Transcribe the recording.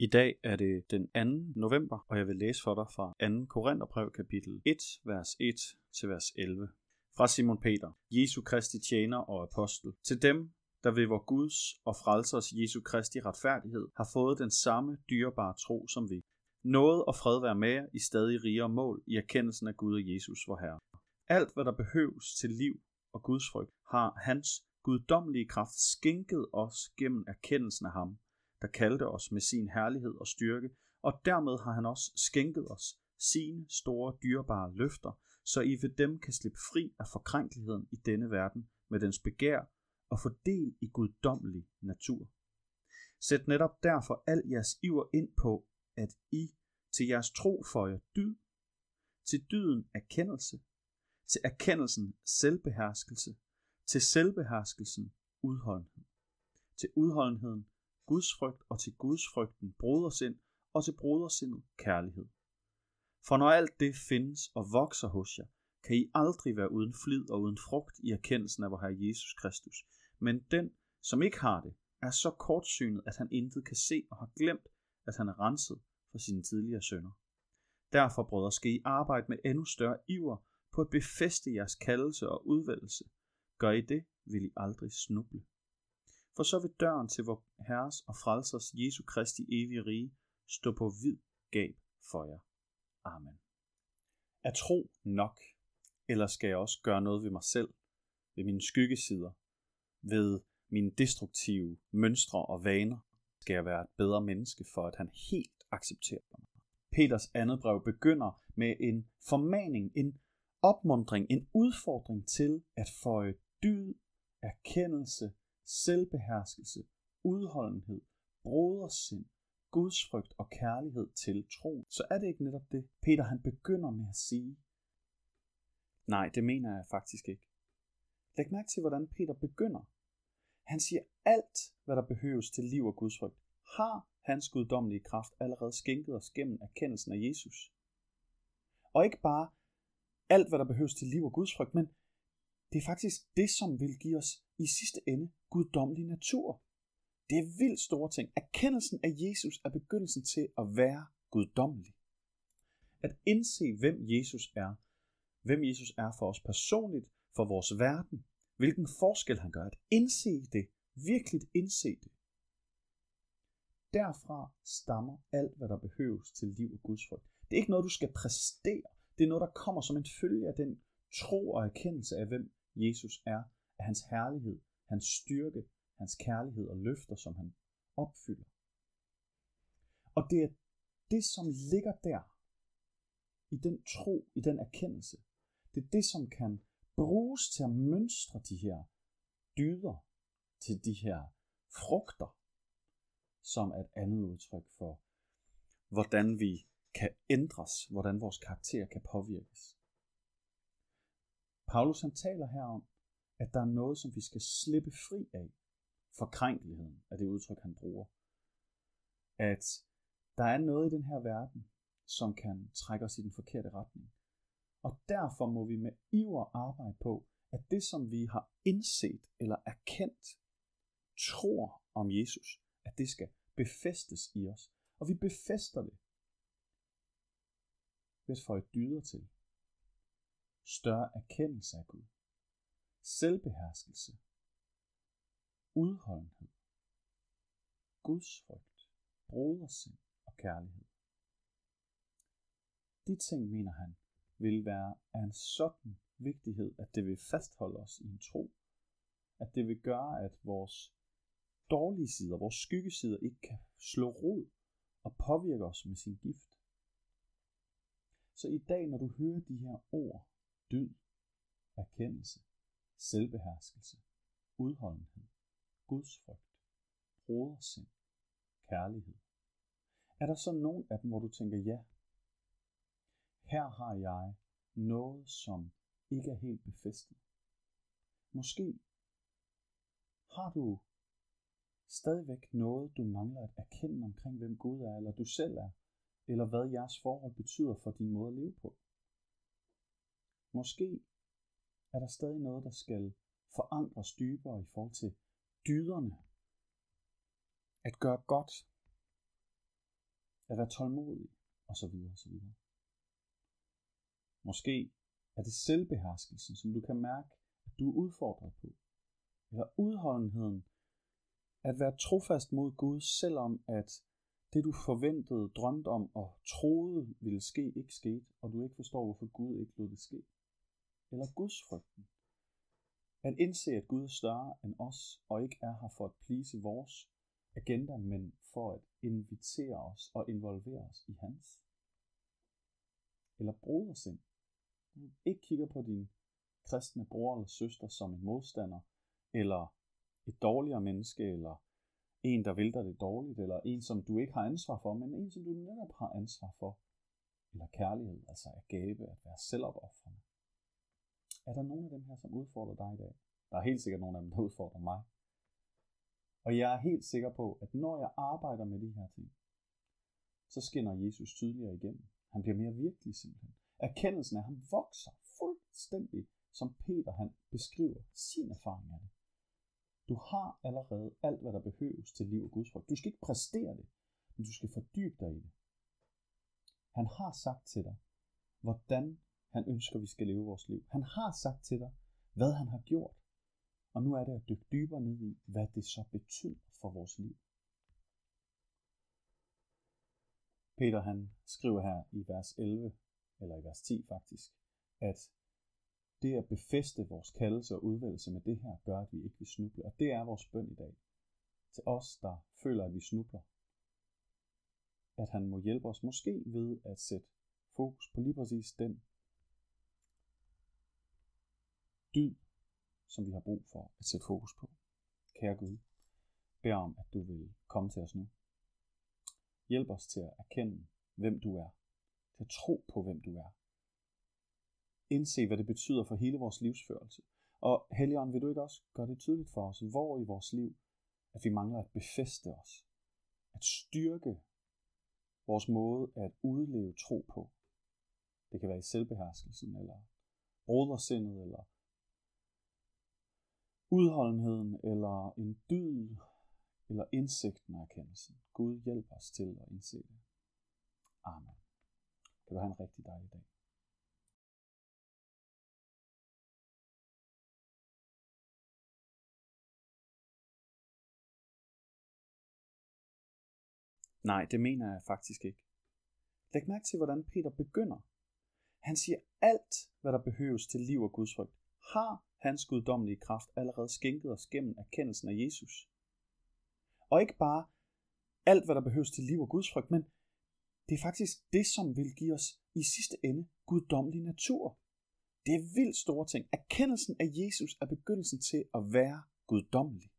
I dag er det den 2. november, og jeg vil læse for dig fra 2. Korintherbrev kapitel 1, vers 1 til vers 11. Fra Simon Peter, Jesu Kristi tjener og apostel. Til dem, der ved vor Guds og frelsers Jesu Kristi retfærdighed har fået den samme dyrebare tro som vi. Noget og fred være med jer i stadig rigere mål i erkendelsen af Gud og Jesus, vor Herre. Alt, hvad der behøves til liv og Guds frygt, har hans guddommelige kraft skænket os gennem erkendelsen af ham, der kaldte os med sin herlighed og styrke, og dermed har han også skænket os sine store dyrebare løfter, så I ved dem kan slippe fri af forkrænkeligheden i denne verden med dens begær og få del i guddommelig natur. Sæt netop derfor al jeres iver ind på, at I til jeres tro føjer dyd, til dyden erkendelse, til erkendelsen selvbeherskelse, til selvbeherskelsen udholdenhed, til udholdenheden Guds frygt og til Guds frygten brodersind og til brodersindet kærlighed. For når alt det findes og vokser hos jer, kan I aldrig være uden flid og uden frugt i erkendelsen af vor Herre Jesus Kristus. Men den, som ikke har det, er så kortsynet, at han intet kan se og har glemt, at han er renset for sine tidligere sønder. Derfor, brødre, skal I arbejde med endnu større iver på at befeste jeres kaldelse og udvælgelse. Gør I det, vil I aldrig snuble. For så vil døren til vor Herres og Frelsers Jesu Kristi evige rige stå på vid gab for jer. Amen. Er tro nok? Eller skal jeg også gøre noget ved mig selv, ved mine skyggesider, ved mine destruktive mønstre og vaner? Skal jeg være et bedre menneske, for at han helt accepterer mig? Peters andet brev begynder med en formaning, en opmundring, en udfordring til at føje dyd, erkendelse, selvbeherskelse, udholdenhed, brodersind, gudsfrygt og kærlighed til tro, så er det ikke netop det, Peter han begynder med at sige. Nej, det mener jeg faktisk ikke. Læg mærke til, hvordan Peter begynder. Han siger, alt, hvad der behøves til liv og gudsfrygt, har hans guddommelige kraft allerede skænket os gennem erkendelsen af Jesus. Og ikke bare alt, hvad der behøves til liv og gudsfrygt, men det er faktisk det, som vil give os i sidste ende guddommelig natur. Det er vildt store ting. Erkendelsen af Jesus er begyndelsen til at være guddommelig. At indse, hvem Jesus er, hvem Jesus er for os personligt, for vores verden, hvilken forskel han gør. At indse det, virkelig indse det. Derfra stammer alt, hvad der behøves til liv og Guds frygt. Det er ikke noget, du skal præstere. Det er noget, der kommer som en følge af den tro og erkendelse af, hvem Jesus er, at hans herlighed, hans styrke, hans kærlighed og løfter, som han opfylder. Og det er det, som ligger der, i den tro, i den erkendelse. Det er det, som kan bruges til at mønstre de her dyder, til de her frugter, som er et andet udtryk for, hvordan vi kan ændres, hvordan vores karakter kan påvirkes. Paulus han taler her om, at der er noget, som vi skal slippe fri af. Forkrænkeligheden er det udtryk, han bruger. At der er noget i den her verden, som kan trække os i den forkerte retning. Og derfor må vi med iver arbejde på, at det, som vi har indset eller erkendt, tror om Jesus, at det skal befæstes i os. Og vi befæster det ved at få et dyder til. Større erkendelse af Gud selvbeherskelse, udholdenhed, gudsfrygt, brodersind og kærlighed. De ting, mener han, vil være af en sådan vigtighed, at det vil fastholde os i en tro, at det vil gøre, at vores dårlige sider, vores skyggesider ikke kan slå rod og påvirke os med sin gift. Så i dag, når du hører de her ord, dyd, erkendelse, selvbeherskelse, udholdenhed, gudsfrygt, brodersind, kærlighed. Er der så nogen af dem, hvor du tænker, ja, her har jeg noget, som ikke er helt befæstet. Måske har du stadigvæk noget, du mangler at erkende omkring, hvem Gud er, eller du selv er, eller hvad jeres forhold betyder for din måde at leve på. Måske er der stadig noget, der skal forankres dybere i forhold til dyderne. At gøre godt. at være tålmodig, og så videre, og så videre. Måske er det selvbeherskelsen, som du kan mærke, at du er udfordret på. Eller udholdenheden, at være trofast mod Gud, selvom at det du forventede, drømte om og troede ville ske, ikke skete, og du ikke forstår, hvorfor Gud ikke lod det ske. Eller gudsfrygten. At indse, at Gud er større end os, og ikke er her for at plise vores agenda, men for at invitere os og involvere os i hans. Eller brodersind. Du ikke kigger på din kristne bror eller søster som en modstander, eller et dårligere menneske, eller en, der vil dig det dårligt, eller en, som du ikke har ansvar for, men en, som du netop har ansvar for. Eller kærlighed, altså at gabe, at være selvopoffrende. Er der nogen af dem her, som udfordrer dig i dag? Der er helt sikkert nogen af dem, der udfordrer mig. Og jeg er helt sikker på, at når jeg arbejder med de her ting, så skinner Jesus tydeligere igennem. Han bliver mere virkelig simpelthen. Erkendelsen af ham vokser fuldstændig, som Peter han beskriver sin erfaring af det. Du har allerede alt, hvad der behøves til liv og Guds frygt. Du skal ikke præstere det, men du skal fordybe dig i det. Han har sagt til dig, hvordan han ønsker, vi skal leve vores liv. Han har sagt til dig, hvad han har gjort. Og nu er det at dykke dybere ned i, hvad det så betyder for vores liv. Peter han skriver her i vers 11, eller i vers 10 faktisk, at det at befeste vores kaldelse og udvælgelse med det her, gør, at vi ikke vil snuble. Og det er vores bøn i dag. Til os, der føler, at vi snubler. At han må hjælpe os, måske ved at sætte fokus på lige præcis den dyd, som vi har brug for at sætte fokus på. Kære Gud, bed om, at du vil komme til os nu. Hjælp os til at erkende, hvem du er. Til at tro på, hvem du er indse, hvad det betyder for hele vores livsførelse. Og Helligånd, vil du ikke også gøre det tydeligt for os, hvor i vores liv, at vi mangler at befeste os, at styrke vores måde at udleve tro på. Det kan være i selvbeherskelsen, eller brodersindet, eller udholdenheden, eller en dyd, eller indsigten og erkendelsen. Gud hjælp os til at indse det. Amen. Kan du have en rigtig dejlig dag. Nej, det mener jeg faktisk ikke. Læg mærke til, hvordan Peter begynder. Han siger, alt, hvad der behøves til liv og gudsfrygt, har hans guddommelige kraft allerede skænket os gennem erkendelsen af Jesus. Og ikke bare alt, hvad der behøves til liv og Guds frygt, men det er faktisk det, som vil give os i sidste ende guddommelig natur. Det er vildt store ting. Erkendelsen af Jesus er begyndelsen til at være guddommelig.